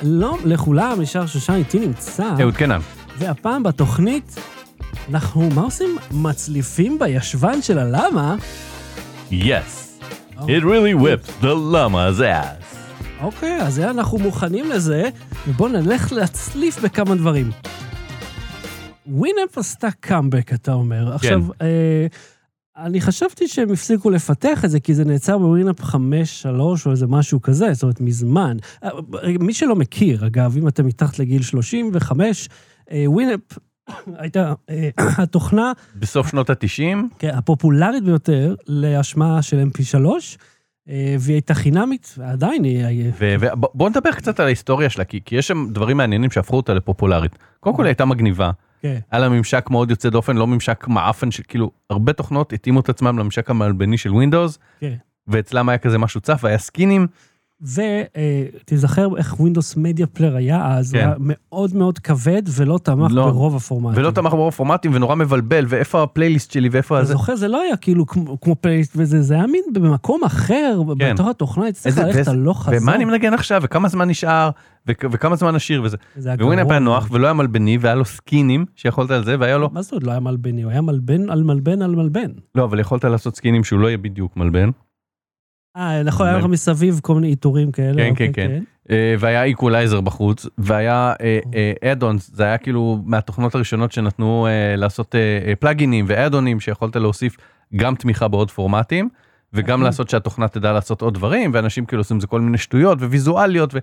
שלום לכולם, שחר שושן איתי נמצא, אהוד קינן. והפעם בתוכנית, אנחנו, מה עושים? מצליפים בישבן של הלמה? Yes. It really whips the llama's ass. אוקיי, אז אנחנו מוכנים לזה, ובואו נלך להצליף בכמה דברים. ווינאפ עשתה קאמבק, אתה אומר. עכשיו, אה, אני חשבתי שהם הפסיקו לפתח את זה, כי זה נעצר בווינאפ 5-3 או איזה משהו כזה, זאת אומרת, מזמן. אה, מי שלא מכיר, אגב, אם אתם מתחת לגיל 35, אה, ווינאפ הייתה אה, התוכנה בסוף שנות ה-90, כן, הפופולרית ביותר להשמעה של mp3, אה, והיא הייתה חינמית, ועדיין היא... ובוא נדבר קצת על ההיסטוריה שלה, כי כי יש שם דברים מעניינים שהפכו אותה לפופולרית. קודם כל היא הייתה מגניבה, כן, היה לה ממשק מאוד יוצא דופן, לא ממשק מעפן של כאילו, הרבה תוכנות התאימו את עצמם לממשק המלבני של ווינדוס, כן. ואצלם היה כזה משהו צף, והיה סקינים, ותיזכר איך Windows Media Player היה אז, כן. היה מאוד מאוד כבד ולא תמך לא. ברוב הפורמטים. ולא תמך ברוב פורמטים ונורא מבלבל, ואיפה הפלייליסט שלי ואיפה אתה הזה. זוכר, זה לא היה כאילו כמו כמו פלייסט וזה, זה היה מין במקום אחר, כן. בתוך התוכנה, איזה- ללכת הלוך חזור. ומה אני מנגן עכשיו, וכמה זמן נשאר, וכ- וכמה זמן השיר וזה. זה ווינאפ היה נוח. ולא היה מלבני, והיה לו סקינים שיכולת על זה, והיה לו, מה זאת אומרת לא היה מלבני? הוא היה מלבן על מלבן על מלבן. לא, אבל יכולת לעשות סקינים שהוא לא יהיה בדיוק מלבן. אה, נכון, היה לך מסביב כל מיני עיטורים כאלה. כן, אוקיי, כן, כן. אה, והיה איקולייזר בחוץ, והיה אדונס, זה היה כאילו מהתוכנות הראשונות שנתנו אה, לעשות אה, פלאגינים ואדונים שיכולת להוסיף גם תמיכה בעוד פורמטים, וגם אוקיי. לעשות שהתוכנה תדע לעשות עוד דברים, ואנשים כאילו עושים זה כל מיני שטויות וויזואליות,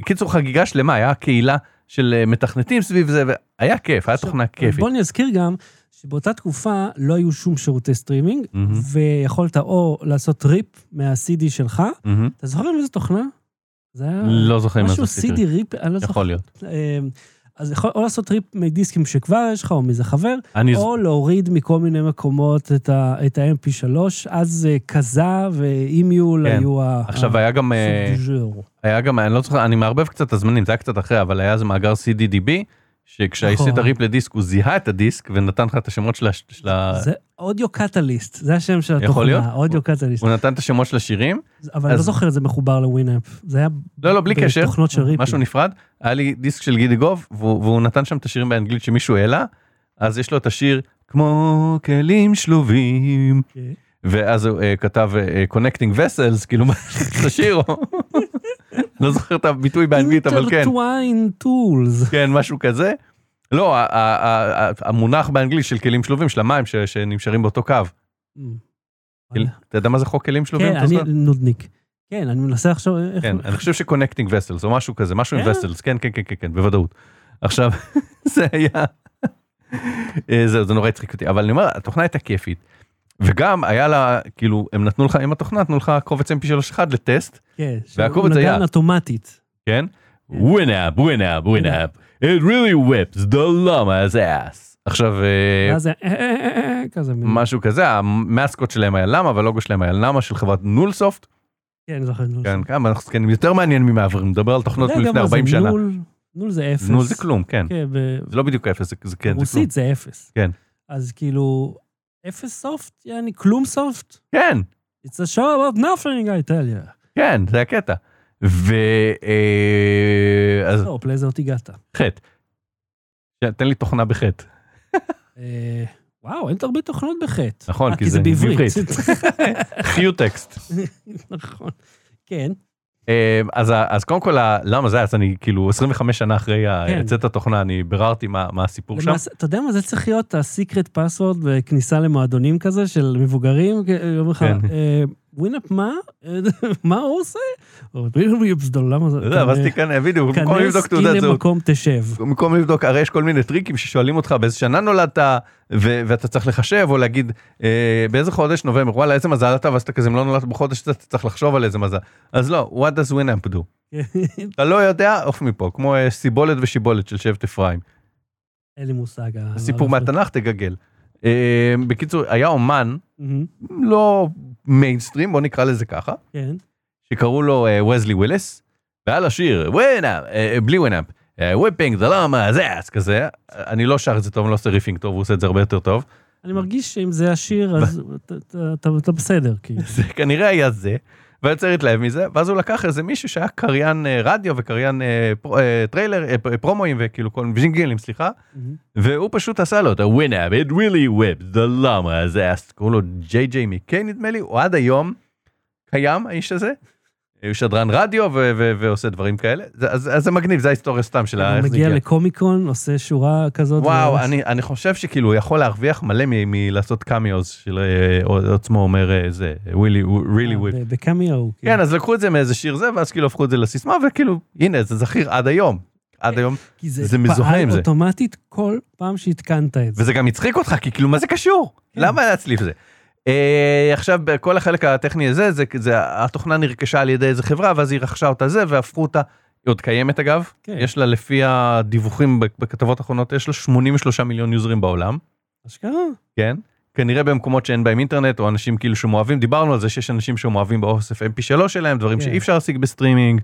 וקיצור חגיגה שלמה, היה קהילה של אה, מתכנתים סביב זה, והיה כיף, היה תוכנה כיפית. בוא נזכיר גם שבאותה תקופה לא היו שום שירותי סטרימינג, מהמם. ויכולת או לעשות rip מה-CD שלך. מהמם. אתה זוכר איזה תוכנה? זה היה... לא זוכר מה זה משהו. CD rip, אני לא זוכר. יכול להיות. אה, אז יכול או לעשות rip מדיסקים שכבר יש לך, או מאיזה חבר, אני ז- או להוריד מכל מיני מקומות את ה- את ה-MP3, אז אה, Kazaa ו eMule כן. היו ה... עכשיו היה גם... אה. היה גם, אני לא זוכר, אני מערבב קצת את הזמנים, זה היה קצת אחרי, אבל היה איזה מאגר CDDB, שכשעשית נכון. rip לדיסק הוא זיהה את הדיסק ונתן לך את השמות של ה... של ה- זה Audio Catalyst, זה השם של התוכנה. יכול להיות? Audio Catalyst. הוא נתן את השמות של השירים, אבל אני לא זוכר את זה מחובר לווינאפ. זה היה לא לא בלי קשר, בתוכנות של rip. משהו נפרד, היה לי דיסק של גידי גוב והוא, והוא נתן שם את השירים באנגלית שמישהו העלה, אז יש לו את השיר כמו כלים שלובים, כן. ואז הוא uh, כתב uh, connecting vessels, כאילו מה את השיר, לא זוכר את הביטוי באנגלית אבל כן. Intertwine tools. כן, משהו כזה. לא, המונח באנגלית של כלים שלובים, של המים ש- שנשארים באותו קו. כל- אתה יודע מה זה חוק כלים שלובים? כן, אני? נודניק. כן, אני מנסה איך... כן, אני חושב שקונקטינג וסלס או משהו כזה, משהו עם כן? וסלס, כן, כן, כן, כן, בוודאות. עכשיו, זה היה, אה, זהו, זה נורא הצחיק אותי, אבל אני אומר, התוכנה הייתה כיפית. וגם היה לה, כאילו, הם נתנו לך, עם התוכנה נתנו לך קובץ mp3 אחד לטסט, כן, והקובץ היה- אוטומטית. כן? כן. Winamp, Winamp, Winamp, it really whips the llama's ass. עכשיו, אה, זה אה, אה, כזה. משהו כזה, ה mascot שלהם היה למה, והלוגו שלהם היה למה של חברת Nullsoft. כן, זוכר. Null. כן, כמה אנחנו כן, יותר מעניין ממעברים, נדבר על תוכנות מלפני מה זה 40 שנה. נול? זה אפס. נול זה כלום, כן. כן, זה לא בדיוק אפס, זה כן, זה כלום. ברוסית זה אפס. כן. אז כאילו, אפס סופט, יעני כלום סופט? כן, It's a show about nothing, I tell you. כן, זה הקטע. ו... אה, אז טוב, לאיזה אות הגעת? חטא. תן לי תוכנה בחטא. אה, וואו, אין הרבה תוכנות בחטא. נכון, אה, כי זה בעברית. חיו טקסט. נכון. כן, אז ה- אז קודם כל, למה זה, אז אני כאילו 25 שנה אחרי כן. יצאת התוכנה, אני ביררתי מה מה הסיפור שם. למעשה, אתה יודע מה זה צריך להיות ה secret password בכניסה למועדונים כזה של מבוגרים? אומרים לך, כן. אה, ווינאפ מה? אה, מה הוא עושה? למה זה? אתה יודע, ואז תיכנס, בדיוק, במקום כנס, לבדוק תעודת זהות. מקום תשב. במקום לבדוק, הרי יש כל מיני טריקים ששואלים אותך באיזה שנה נולדת, ואתה צריך לחשב, או להגיד אה, באיזה חודש נובמבר, וואלה איזה מזל אתה, ואז אתה כזה, אם לא נולדת בחודש, אתה צריך לחשוב על איזה מזל. אז לא, what does Winamp do? אתה לא יודע, עוף מפה, כמו אה, סיבולת ושיבולת של שבט אפרים. אין לי מושג. ה- סיפור מהתנ"ך תגגל. אה, בקיצור, היה אומן, לא מיינסטרים, בוא נקרא לזה ככה, כן. שקראו לו אה, Wesley Willis, והיה לו שיר, Winamp, אה, בלי Winamp, whipping the llama's ass כזה, אני לא שר את זה טוב, אני לא עושה rapping טוב, הוא עושה את זה הרבה יותר טוב. אני מרגיש שאם זה השיר, אז אתה- בסדר, כאילו. זה כנראה היה זה, והיוצר התלהב מזה, ואז הוא לקח איזה מישהו שהיה קריין אה, רדיו וקריין אה, פר, אה, טריילר, פרומואים וכאילו כל מיני ג'ינגלים, סליחה, והוא פשוט עשה לו את ה-Winamp, it really whipped the llama, היה, קוראים לו JJ McKay נדמה לי, הוא עד היום קיים האיש הזה. הוא שדרן רדיו ו- ו- ועושה דברים כאלה, זה- אז אז זה מגניב, זה ההיסטוריה סתם של הוא איך זה מגיע הגיע. לקומיקון, עושה שורה כזאת. וואו, ו- אני, אני חושב שכאילו הוא יכול להרוויח מלא מלעשות קמיוז של אה, הוא עצמו אומר אה, זה, ווילי, whip. ב- בקמיו. כן, אז לקחו את זה מאיזה שיר זה, ואז כאילו הפכו את זה לסיסמה, וכאילו, הנה, זה זכיר עד היום. עד היום, כי זה מזוהה עם פעל זה. אוטומטית כל פעם שהתקנת את זה. וזה גם הצחיק אותך, כי כאילו, מה זה קשור? כן. למה להצליף זה? אה, עכשיו, בכל החלק הטכני הזה, זה, זה, התוכנה נרכשה על ידי איזה חברה, ואז היא רכשה אותה זה, והפכו אותה, היא עוד קיימת אגב, כן. יש לה לפי הדיווחים בכתבות האחרונות, יש לה 83 מיליון יוזרים בעולם. אשכרה. כן? כנראה במקומות שאין בהם אינטרנט או אנשים כאילו שמאוהבים דיברנו על זה שיש אנשים שמאוהבים באוסף mp3 שלהם דברים כן. שאי אפשר להשיג בסטרימינג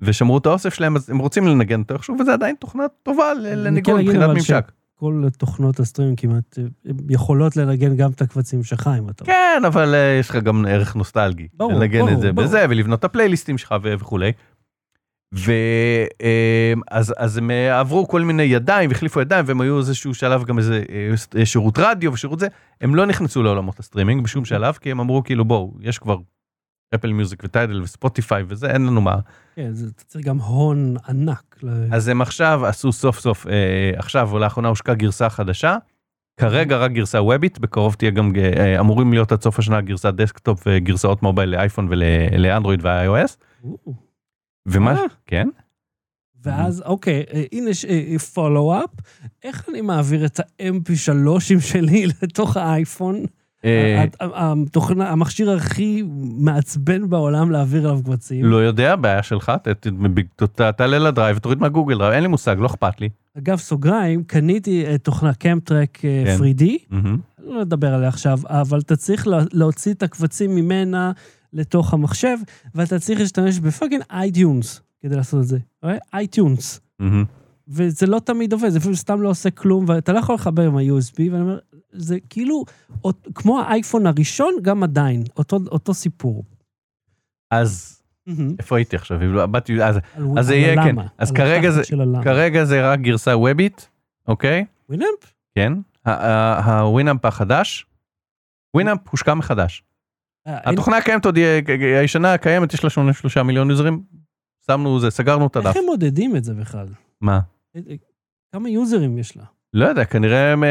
ושמרו את האוסף שלהם אז הם רוצים לנגן אותו איכשהו וזה עדיין תוכנה טובה לניגון כן מבחינת ממשק. כל תוכנות הסטרים כמעט אה, יכולות לנגן גם את הקבצים שלך אם אתה... כן אבל אה, יש לך גם ערך נוסטלגי. ברור, לנגן ברור, את זה ברור. בזה ולבנות את הפלייליסטים שלך ו- וכולי. ואז אז הם אה, עברו כל מיני ידיים והחליפו ידיים והם היו איזשהו שלב גם איזה שירות רדיו ושירות זה הם לא נכנסו לעולמות הסטרימינג בשום שלב כי הם אמרו כאילו בואו יש כבר Apple Music ו Tidal ו Spotify וזה אין לנו מה כן, זה צריך גם הון ענק. ל- אז הם עכשיו עשו סוף סוף אה, עכשיו או לאחרונה הושקה גרסה חדשה. כרגע רק גרסה וובית בקרוב תהיה גם אה, אמורים להיות עד סוף השנה גרסת desktop וגרסאות mobile לאייפון ולאנדרואיד ו-iOS ומה אה. כן ואז, אוקיי, אה, הנה follow-up, איך אני מעביר את ה-MP3ים שלי לתוך האייפון? אה, התוכנה- המכשיר הכי מעצבן בעולם להעביר עליו קבצים. לא יודע בעיה שלך תעלה ל Drive תוריד מה Google Drive אין לי מושג לא אכפת לי. אגב, סוגריים, קניתי את תוכנה CamTrack כן. 3D, מהמם. לא נדבר עליה עכשיו, אבל אתה צריך לה- להוציא את הקבצים ממנה לתוך המחשב, ואתה צריך להשתמש ב fucking iTunes כדי לעשות את זה. iTunes. וזה לא תמיד עובד, זה אפילו סתם לא עושה כלום, ואתה לא יכול לחבר עם ה-USB, ואני אומר, זה כאילו, כמו האייפון הראשון, גם עדיין, אותו, אותו סיפור. אז מהמם. איפה הייתי עכשיו לא- באתי אז אז זה יהיה, כן. אז כרגע זה-. כרגע זה רק גרסה וובית אוקיי Winamp? כן ה Winamp החדש. Winamp הושק מחדש. אה, התוכנה הקיימת עוד היא- הישנה הקיימת יש לה 83 מיליון יוזרים. שמנו זה סגרנו את הדף. איך הם מודדים את זה בכלל? מה? אה, אה, כמה יוזרים יש לה? לא יודע כנראה הם,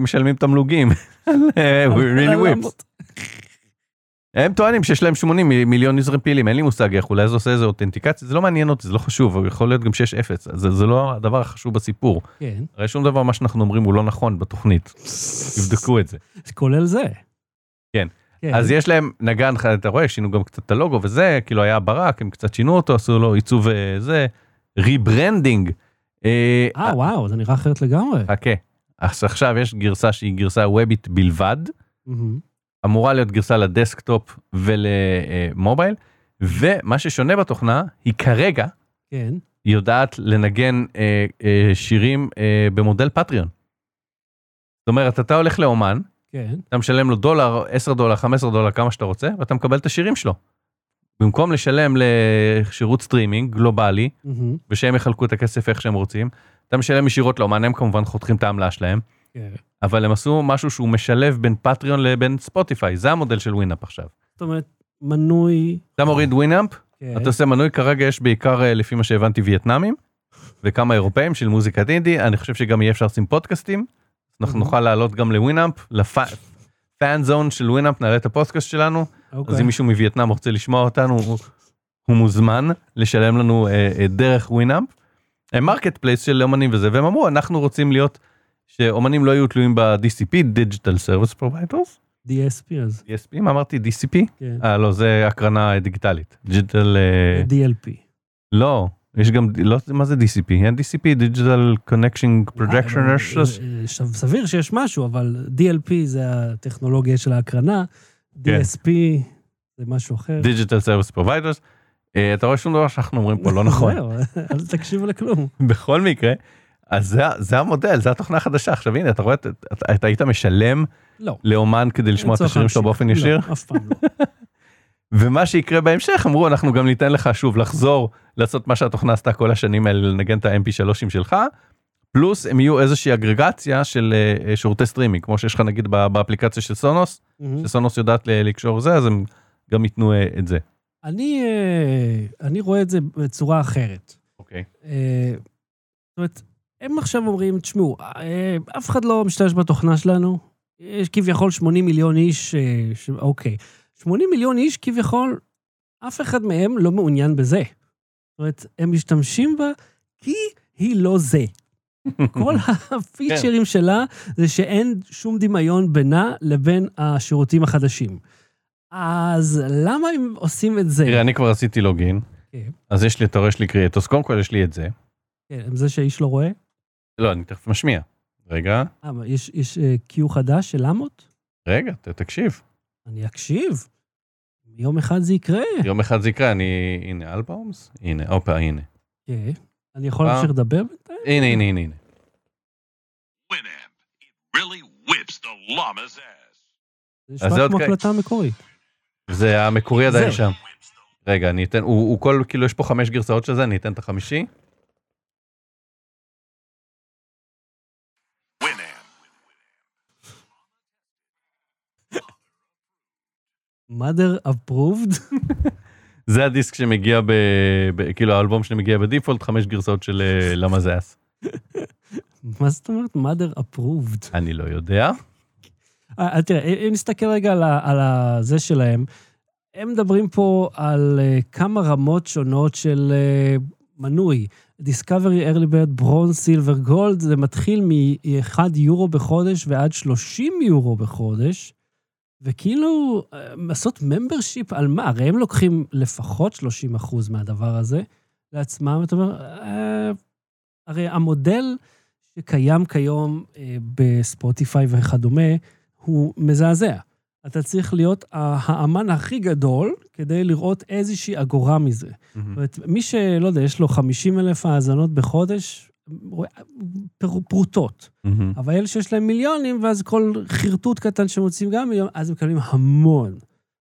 משלמים תמלוגים. Whips. הם טוענים שיש להם 80 מ- מיליון יוזרים פעילים אין לי מושג איך אולי זה עושה איזה אותנטיקציה זה לא מעניין אותי זה לא חשוב אבל יכול להיות גם שיש אפס זה לא הדבר החשוב בסיפור כן, הרי שום דבר מה שאנחנו אומרים הוא לא נכון בתוכנית תבדקו את זה כולל זה. כן. כן. אז יש להם נגן אתה רואה שינו גם קצת את הלוגו וזה כאילו היה ברק הם קצת שינו אותו עשו לו עיצוב אה, זה rebranding. אה, אה, וואו, זה נראה אחרת לגמרי. חכה אז עכשיו יש גרסה שהיא גרסה וובית בלבד. אמורה להיות גרסה ל desktop ול mobile ומה ששונה בתוכנה היא כרגע כן. יודעת לנגן אה, אה, שירים אה, במודל פטריון. זאת אומרת אתה הולך לאומן כן. אתה משלם לו דולר 10 דולר 15 דולר כמה שאתה רוצה ואתה מקבל את השירים שלו. במקום לשלם לשירות סטרימינג גלובלי מהמם. ושהם יחלקו את הכסף איך שהם רוצים אתה משלם ישירות לאומן הם כמובן חותכים את העמלה שלהם כן. אבל הם עשו משהו שהוא משלב בין פטריון לבין ספוטיפיי זה המודל של ווינאפ עכשיו. זאת אומרת, מנוי... אתה מוריד ווינאפ כן. אתה עושה מנוי כרגע יש בעיקר אה, לפי מה שהבנתי וייטנאמים וכמה אירופאים של מוזיקת אינדי אני חושב שגם יהיה אפשר לשים פודקאסטים. אנחנו Mhm. נוכל לעלות גם לווינאמפ ל fan zone של ווינאמפ נעלה את הפודקאסט שלנו אז אוקיי. אם מישהו מווייטנאם רוצה לשמוע אותנו הוא, הוא מוזמן לשלם לנו אה, אה, דרך ווינאמפ. הם marketplace של אומנים וזה והם אמרו אנחנו רוצים להיות שאומנים לא יהיו תלויים ב-DCP Digital Service Providers. DSP אז. DSP מה אמרתי DCP? כן. אה לא זה הקרנה דיגיטלית. digital אה, DLP. לא יש גם לא מה זה DCP אין DCP Digital Connection Projection אה. אה, סביר שיש משהו, אבל DLP זה הטכנולוגיה של ההקרנה. DSP זה משהו אחר. Digital Service Providers. אה, אתה רואה שום דבר שאנחנו אומרים פה לא נכון. זהו, אל תקשיבו לכלום. בכל מקרה, אז זה, זה המודל, זה התוכנה החדשה. עכשיו הנה, אתה רואה, אתה, אתה, אתה היית משלם לא. לאומן כדי לשמוע את השירים שלו. באופן ישיר? לא, אף פעם לא. ומה שיקרה בהמשך אמרו אנחנו גם ניתן לך שוב לחזור לעשות מה שהתוכנה עשתה כל השנים האלה לנגן את ה-mp3 שלך. פלוס הם יהיו איזושהי אגרגציה של אה, שירותי סטרימינג כמו שיש לך נגיד באפליקציה של סונוס מהמם. שסונוס יודעת לקשור זה אז הם גם ייתנו אה, את זה. אני, אה, אני רואה את זה בצורה אחרת. אוקיי. אה, זאת אומרת, הם עכשיו אומרים, תשמעו, אה, אף אחד לא משתמש בתוכנה שלנו, יש כביכול 80 מיליון איש, אה, ש... אוקיי. 80 מיליון איש כביכול, אף אחד מהם לא מעוניין בזה. זאת אומרת, הם משתמשים בה כי היא לא זה. כל הפיצ'רים שלה זה שאין שום דמיון בינה לבין השירותים החדשים. אז למה הם עושים את זה? תראה אני כבר עשיתי לוגין כן. אז יש לי אתה רואה יש לי קריאטוס קודם כל יש לי את זה. כן, זה שאיש לא רואה? לא אני תכף משמיע. רגע אה, יש, יש אה, קיו חדש של למות? רגע תקשיב אני אקשיב. יום אחד זה יקרה. יום אחד זה יקרה אני הנה אלבאומס הנה הופה הנה כן. אני יכול? להמשיך לדבר? הנה הנה הנה. הנה. Winamp. It really whips the llama's ass. זה אז זה נשמע עוד כמו כ- הקלטה המקורית. זה המקורי עדיין. שם. רגע אני אתן הוא, הוא כל כאילו יש פה חמש גרסאות של זה אני אתן את החמישי. Mother approved? זה הדיסק שמגיע ב... ב... כאילו האלבום שמגיע בדיפולט חמש גרסאות של אה, למה זה אס. מה זאת אומרת mother approved? אני לא יודע. אה, תראה, אם נסתכל רגע על על זה שלהם, הם מדברים פה על אה, כמה רמות שונות של אה, מנוי. Discovery Early Bird, Bronze, Silver, Gold, זה מתחיל מ-1 יורו בחודש ועד 30 יורו בחודש, וכאילו, אה, לעשות membership על מה? הרי הם לוקחים לפחות 30 אחוז מהדבר הזה לעצמם, אתה אומר, אה, הרי המודל שקיים כיום אה, בספוטיפיי וכדומה, הוא מזעזע. אתה צריך להיות האמן הכי גדול כדי לראות איזושהי אגורה מזה. זאת אומרת, מי שלא יודע, יש לו 50 אלף האזנות בחודש, פרוטות. מהמם. אבל אלה שיש להם מיליונים, ואז כל חרטוט קטן שמוצאים גם מיליון, אז הם מקבלים המון.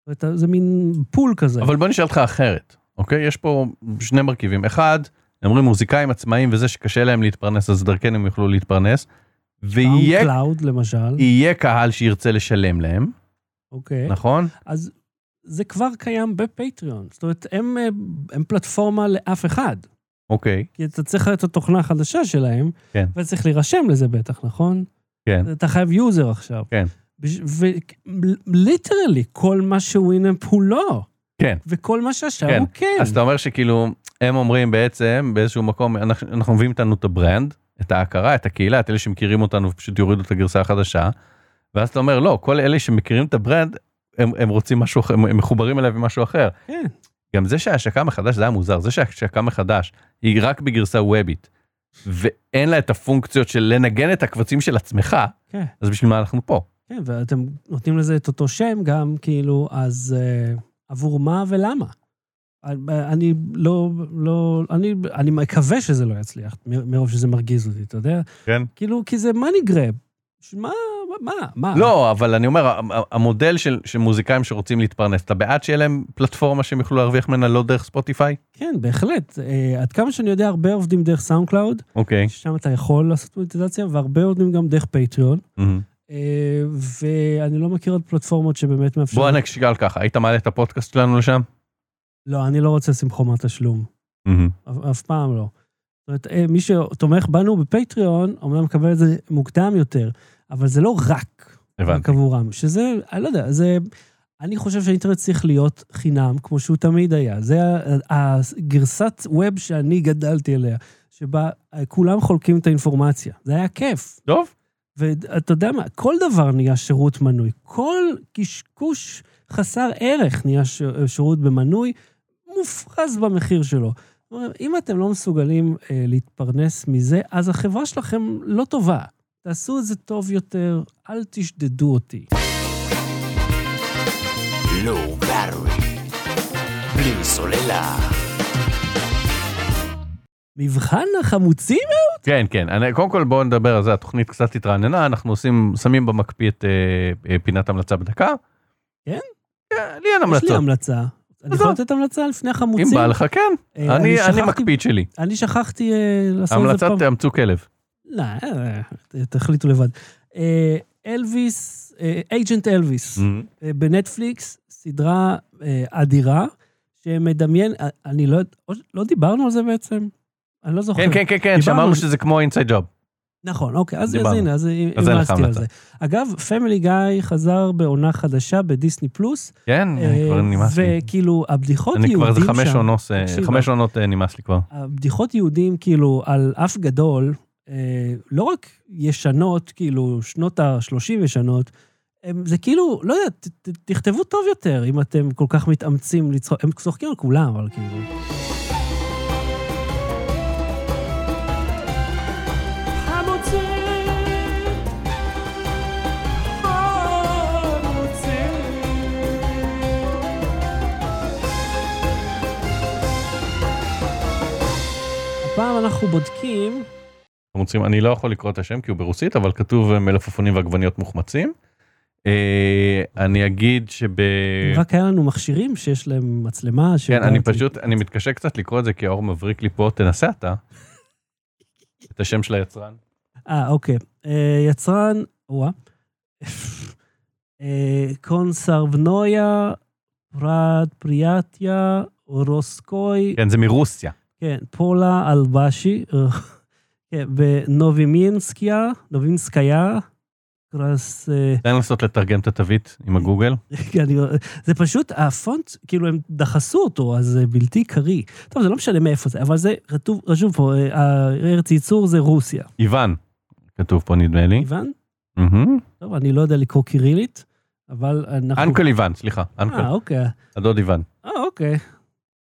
אומרת, זה מין פול כזה. אבל בוא נשאל אותך אחרת אוקיי יש פה שני מרכיבים אחד הם אומרים מוזיקאים עצמאים וזה שקשה להם להתפרנס אז דרכן הם יוכלו להתפרנס. ויהיה crowd, למשל, יהיה קהל שירצה לשלם להם אוקיי. נכון אז זה כבר קיים בפטריון. זאת אומרת, הם, אה, הם פלטפורמה לאף אחד. אוקיי כי אתה צריך את התוכנה החדשה שלהם, כן. ואתה צריך להירשם לזה בטח, נכון? כן אתה חייב user עכשיו. כן. ו literally, כל מה שווינאפ הוא לא. כן. וכל מה שהשאר כן. הוא כן. אז אתה אומר שכאילו הם אומרים בעצם באיזשהו מקום אנחנו, אנחנו מביאים איתנו את ה brand את ההכרה את הקהילה את אלה שמכירים אותנו ופשוט יורידו את הגרסה החדשה. ואז אתה אומר לא כל אלה שמכירים את ה brand הם, הם רוצים משהו אחר הם, הם מחוברים אליו עם משהו אחר. כן. גם זה שההשקה מחדש זה היה מוזר זה שההשקה מחדש היא רק בגרסה וובית. ואין לה את הפונקציות של לנגן את הקבצים של עצמך כן. אז בשביל מה אנחנו פה. כן, ואתם נותנים לזה את אותו שם גם, כאילו, אז uh, עבור מה ולמה? אני לא, לא, אני, אני מקווה שזה לא יצליח, מרוב שזה מרגיז אותי, אתה יודע? כן. כאילו, כי זה מאני גרב. מה, מה, מה? לא אבל אני אומר המודל של, של מוזיקאים שרוצים להתפרנס אתה בעד שיהיה להם פלטפורמה שהם יוכלו להרוויח ממנה לא דרך ספוטיפיי? כן, בהחלט. אה, עד כמה שאני יודע, הרבה עובדים דרך סאונד קלאוד, אוקיי. שם אתה יכול לעשות מוניטיזציה, והרבה עובדים גם דרך פטריון. מהמם. אה, ואני לא מכיר עוד פלטפורמות שבאמת מאפשרות... בוא נשאל ככה היית מעלה את הפודקאסט שלנו לשם? לא, אני לא רוצה לשים חומת תשלום. מהמם. אף, אף פעם לא. זאת אומרת, אה, מי שתומך בנו בפטריון, אומנם מקבל את זה מוקדם יותר, אבל זה לא רק הבנתי. עבורם, שזה, אני לא יודע, זה... אני חושב שהאינטרנט צריך להיות חינם, כמו שהוא תמיד היה. זה הגרסת ווב שאני גדלתי עליה, שבה אה, כולם חולקים את האינפורמציה. זה היה כיף. טוב. ואתה יודע מה, כל דבר נהיה שירות מנוי. כל קשקוש חסר ערך נהיה ש- שירות במנוי, מופרז במחיר שלו. זאת אומרת, אם אתם לא מסוגלים אה, להתפרנס מזה, אז החברה שלכם לא טובה. תעשו את זה טוב יותר, אל תשדדו אותי. Battery. בלי סוללה. מבחן החמוצים? כן כן אני, קודם כל בואו נדבר על זה התוכנית קצת התרעננה אנחנו עושים שמים במקפיא את אה, אה, פינת המלצה בדקה. כן? כן, לי אין יש לי המלצות. המלצה. אני יכול לתת המלצה לפני החמוצים? אם בא לך, כן. אה, אני אני מקפיד שלי. אני שכחתי אה, לעשות את זה המלצת פעם. תאמצו כלב. לא, אה, תחליטו לבד. אלוויס, אייג'נט אלוויס, Mm-hmm. אה, בנטפליקס, סדרה אדירה, שמדמיין, אני לא, או- לא דיברנו על זה בעצם? אני לא זוכר. כן, כן, כן, כן, שאמרנו שזה כמו אינסייד ג'וב. נכון, אוקיי, אז, אז. הנה, אז המלצתי על. זה. אגב, פמילי גיא חזר בעונה חדשה בדיסני פלוס. כן, אה, כבר נמאס לי. וכאילו, הבדיחות אני כבר יהודים איזה חמש שם, עונות, אה, תקשיב, חמש עונות אה, נמאס לי כבר. הבדיחות יהודים, כאילו, על אף גדול, אה, לא רק ישנות, כאילו, שנות ה-30 ישנות, הם, זה כאילו, לא יודע, ת, ת, תכתבו טוב יותר, אם אתם כל כך מתאמצים לצחוק, הם צוחקים על כולם, אבל כאילו... הפעם אנחנו בודקים, חמוצים, אני לא יכול לקרוא את השם כי הוא ברוסית, אבל כתוב אה, מלפפונים ועגבניות מוחמצים. אה, אני אגיד שב... רק היה לנו מכשירים שיש להם מצלמה, כן, אני פשוט, אני מתקשה קצת לקרוא את זה כי האור מבריק לי פה, תנסה אתה. את השם של היצרן. אה, אוקיי. אה, יצרן, וואה. אה, קונסרבנויה, פרד פריאטיה, רוסקוי, כן, זה מרוסיה. כן, פולה אלבשי, אה, כן, ונובימינסקיה, נובינסקיה, קרס... אה, תן לנסות לתרגם את התווית עם הגוגל. כן, אני- זה פשוט, הפונט, כאילו הם דחסו אותו, אז זה בלתי קריא. טוב, זה לא משנה מאיפה זה, אבל זה כתוב, רשום פה, אה, הארץ ייצור זה רוסיה. איוון, כתוב פה נדמה לי. איוון? טוב, אני לא יודע לקרוא קירילית, אבל אנחנו... אנקל איוון, סליחה, אנקל, אה, אוקיי. הדוד איוון. אה, אוקיי.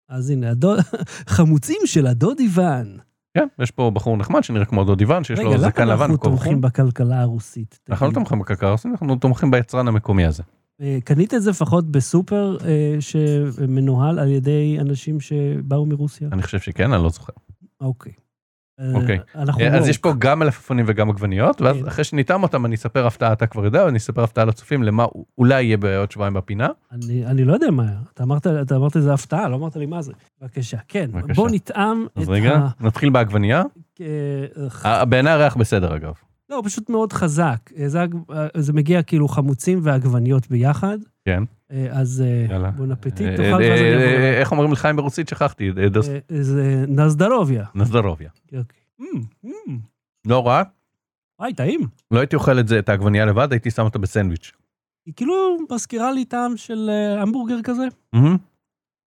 אז הנה, הדוד... חמוצים של הדוד איוון. כן, יש פה בחור נחמד שנראה כמו הדוד איוון, שיש רגע, לו למה זקן לבן אנחנו וכובע חום. תומכים בכלכלה הרוסית? אנחנו לא? תומכים בקקר הרוסי, אנחנו תומכים ביצרן המקומי הזה. אה, קנית את זה לפחות בסופר אה, שמנוהל על ידי אנשים שבאו מרוסיה? אני חושב שכן, אני לא זוכר. אוקיי. אה, אוקיי. אנחנו אז לא- יש פה גם מלפפונים וגם עגבניות, ואז כן. אחרי שניתן אותם אני אספר הפתעה, אתה כבר יודע, ואני אספר הפתעה לצופים למה אולי יהיה בעוד שבועיים בפינה. אני, אני לא יודע מה, אתה אמרת, אתה אמרת איזה הפתעה, לא אמרת לי מה זה. בבקשה, כן. בוא נטעם אז את רגע, ה... נתחיל בעגבניה. אה, אה, בעיניי הריח בסדר אגב. לא, הוא פשוט מאוד חזק. אה, זה, אה, זה מגיע כאילו חמוצים ועגבניות ביחד. כן. אה, אז. בון אפטיט, אה, תאכל ואז אני איך אומרים לחיים ברוסית? שכחתי. זה נזדרוביה. נזדרוביה. אוקיי. לא רע, וואי, טעים. לא הייתי אוכל את זה, את העגבנייה לבד, הייתי שם אותה בסנדוויץ'. היא כאילו מזכירה לי טעם של המבורגר כזה.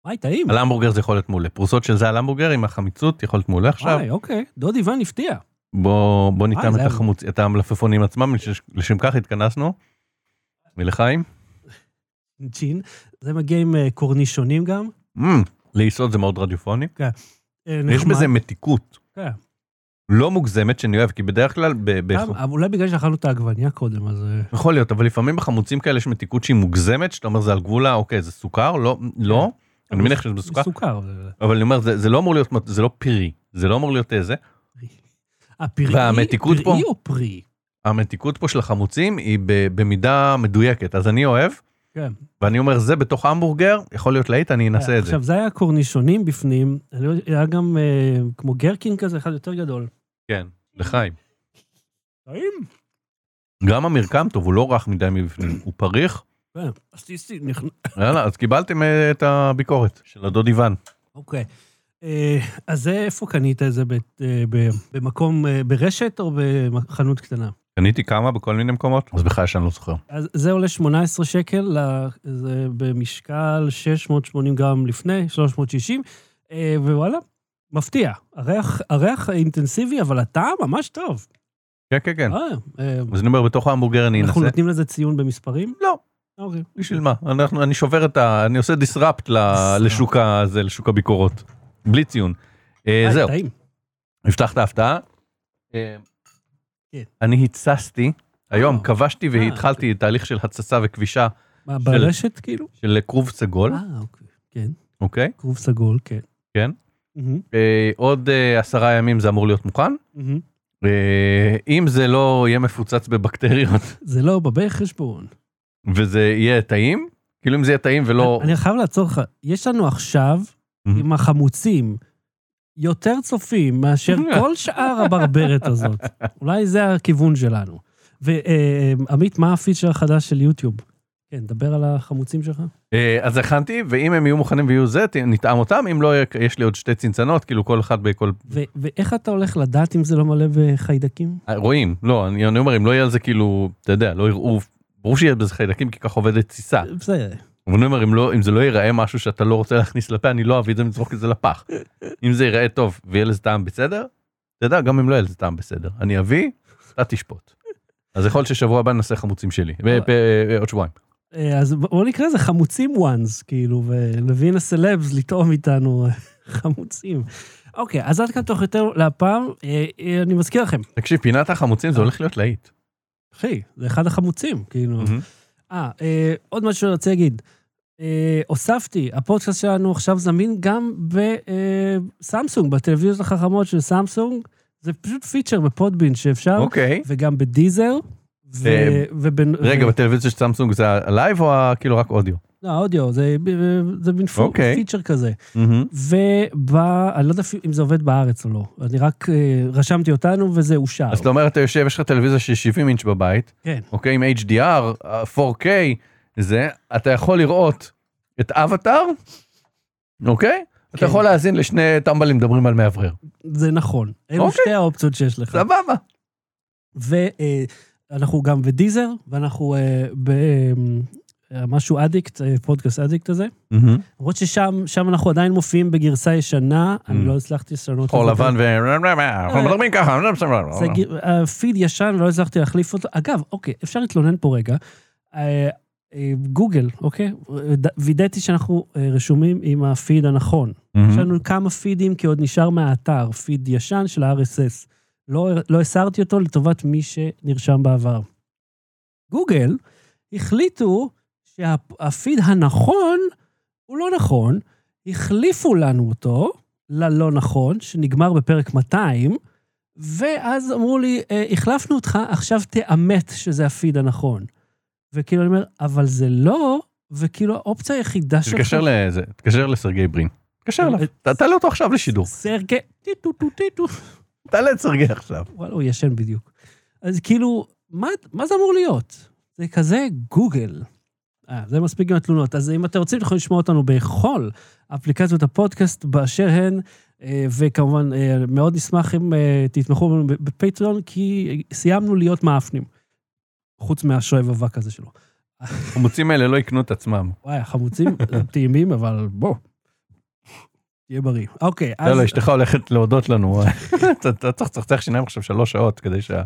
וואי, טעים. על המבורגר זה יכול להיות מעולה. פרוסות של זה על המבורגר עם החמיצות יכול להיות מעולה עכשיו. וואי, אוקיי. דוד איוון הפתיע. בוא בוא ניתן את החמוץ, את המלפפונים עצמם, לש- לשם כך התכנסנו. ולחיים. צ'ין. זה מגיע עם אה, קורנישונים גם. ליסוד זה מאוד רדיופוני. אה, יש. בזה מתיקות. כן. לא מוגזמת שאני אוהב, כי בדרך כלל, ב- גם, אולי בגלל שאכלנו את העגבניה קודם, אז... אה, יכול להיות, אבל לפעמים בחמוצים כאלה יש מתיקות שהיא מוגזמת, שאתה אומר זה על גבול ה... אוקיי, זה סוכר? לא, לא. אני מניח שזה בסוכר, סוכר. אבל אני אומר, זה זה לא אמור להיות, זה לא פירי, זה לא אמור להיות איזה. הפרי, והמתיקות פה? פרי או פרי? המתיקות פה של החמוצים היא במידה מדויקת, אז אני אוהב, כן. ואני אומר, זה בתוך המבורגר, יכול להיות להיט, אני אנסה את זה. עכשיו, זה היה קורנישונים בפנים, לא- היה גם אה, כמו גרקין כזה, אחד יותר גדול. כן, לחיים. טעים. גם המרקם טוב, הוא לא רך מדי מבפנים, הוא פריך. כן, אז נכנ- יאללה, אז קיבלתם אה, את הביקורת של הדוד איוון. אוקיי. אה, אז זה, איפה קנית את זה? ב- אה, ב- במקום, אה, ברשת או בחנות קטנה? קניתי כמה בכל מיני מקומות, אז בכלל שאני לא זוכר. אז זה עולה 18 שקל, זה במשקל 680 גרם לפני, 360, אה, ווואלה, מפתיע. הריח, הריח אינטנסיבי, אבל הטעם ממש טוב. כן, כן, כן. אה, אה, אז אני אומר, בתוך ההמבורגר אני אנחנו אנסה. נותנים לזה ציון במספרים? לא. אוקיי. בשביל מה? אנחנו, אני שובר את ה... אני עושה דיסרפט לשוק הזה, לשוק הביקורות. בלי ציון. אה, אה, זהו. נפתח את ההפתעה. אה, כן. אני התססתי, היום. כבשתי והתחלתי תהליך של התססה וכבישה מה, ברשת כאילו? של כרוב סגול, אה, אוקיי. כן, אוקיי? כרוב סגול, כן. כן. עוד עשרה ימים זה אמור להיות מוכן. אם זה לא יהיה מפוצץ בבקטריות זה לא בבי חשבון. וזה יהיה טעים, כאילו אם זה יהיה טעים ולא... אני חייב לעצור לך, יש לנו עכשיו. עם החמוצים, יותר צופים מאשר כל שאר הברברת הזאת. אולי זה הכיוון שלנו. ועמית, מה הפיצ'ר החדש של יוטיוב? כן, דבר על החמוצים שלך. אה, אז הכנתי, ואם הם יהיו מוכנים ויהיו זה, נטעם אותם, אם לא, יש לי עוד שתי צנצנות, כאילו כל אחד בכל... ו- ואיך אתה הולך לדעת אם זה לא מלא בחיידקים? אה, רואים, לא, אני אני אומר, אם לא יהיה על זה כאילו, אתה יודע, לא יראו, ברור שיהיה בזה חיידקים, כי ככה עובדת תסיסה. בסדר. אבל אני אומר, אם, לא, אם זה לא ייראה משהו שאתה לא רוצה להכניס לפה, אני לא אביא את זה לזרוק את זה לפח. אם זה ייראה טוב ויהיה לזה טעם בסדר, אתה יודע, גם אם לא יהיה לזה טעם בסדר. אני אביא, אתה תשפוט. אז יכול ששבוע הבא נעשה חמוצים שלי, עוד שבועיים. אה, אז בואו נקרא לזה חמוצים ones, כאילו, ונביא לסלבס לטעום איתנו חמוצים. אוקיי, אז עד כאן תוך יותר להפעם. אה, אה, אני מזכיר לכם, תקשיב, פינת החמוצים זה הולך להיות להיט. אחי, זה אחד החמוצים, כאילו. אה, עוד משהו שאני רוצה להגיד. אה, הוספתי, הפודקאסט שלנו עכשיו זמין גם בסמסונג, בטלוויזיות החכמות של סמסונג. זה פשוט feature בפודבין שאפשר, אוקיי. וגם בדיזר. ו- אה, ובנ- רגע, בטלוויזיה של סמסונג זה ה live או כאילו רק אודיו? לא, אודיו, זה, זה מין פו- אוקיי. feature כזה. וב... אני לא יודע אם זה עובד בארץ או לא. אני רק אה, רשמתי אותנו וזה אושר. אז אתה אומר, אתה יושב, יש לך טלוויזיה של 70 אינץ' בבית, כן. אוקיי, עם HDR, 4K, זה, אתה יכול לראות את אבטאר, אוקיי? אתה כן. יכול להאזין לשני טמבלים מדברים על מאוורר. זה נכון. אלו אוקיי. שתי האופציות שיש לך. סבבה. ואנחנו גם בדיזר, ואנחנו אה, במשהו אדיקט, אה, פודקאסט אדיקט הזה. למרות ששם שם אנחנו עדיין מופיעים בגרסה ישנה, אני לא הצלחתי לשנות את זה. לבן ו... אנחנו מדברים ככה. זה גיר- אה, פיד ישן, לא הצלחתי להחליף אותו. אגב, אוקיי, אפשר להתלונן פה רגע. אה, אה, גוגל, אוקיי? ד- וידאתי שאנחנו אה, רשומים עם הפיד הנכון. יש לנו כמה פידים, כי עוד נשאר מהאתר, פיד ישן של ה-RSS. לא, לא הסרתי אותו לטובת מי שנרשם בעבר. גוגל החליטו שהפיד הנכון הוא לא נכון, החליפו לנו אותו ללא נכון, שנגמר בפרק 200, ואז אמרו לי, "אה, החלפנו אותך, עכשיו תאמת שזה הפיד הנכון. וכאילו אני אומר, אבל זה לא, וכאילו האופציה היחידה שלך... תתקשר לזה, תתקשר לסרגי ברין. תתקשר אליו. ת- תעלה אותו עכשיו לשידור. סרגי, טיטו טו טיטו. תעלה את סרגי עכשיו. וואלה, הוא ישן בדיוק. אז כאילו, מה, מה זה אמור להיות? זה כזה גוגל. אה, זה מספיק עם התלונות. אז אם אתם רוצים, אתם יכולים לשמוע אותנו בכל אפליקציות הפודקאסט באשר הן, אה, וכמובן, אה, מאוד נשמח אם אה, תתמכו בנו בפטריון, כי סיימנו להיות מאפנים. חוץ מהשואב אבק הזה שלו. החמוצים האלה לא יקנו את עצמם. וואי, החמוצים טעימים, אבל בוא. תהיה בריא. אוקיי, אז... לא, לא, אשתך הולכת להודות לנו. אתה צריך לצחצח שיניים עכשיו שלוש שעות כדי שה...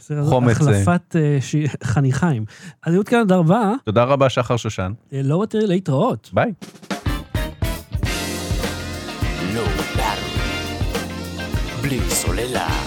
זה חומץ, אה. החלפת אה, חניכיים. אז יהוד כאן עד ארבעה, תודה רבה, שחר שושן. אה, לא תראי להתראות. ביי. בלי סוללה.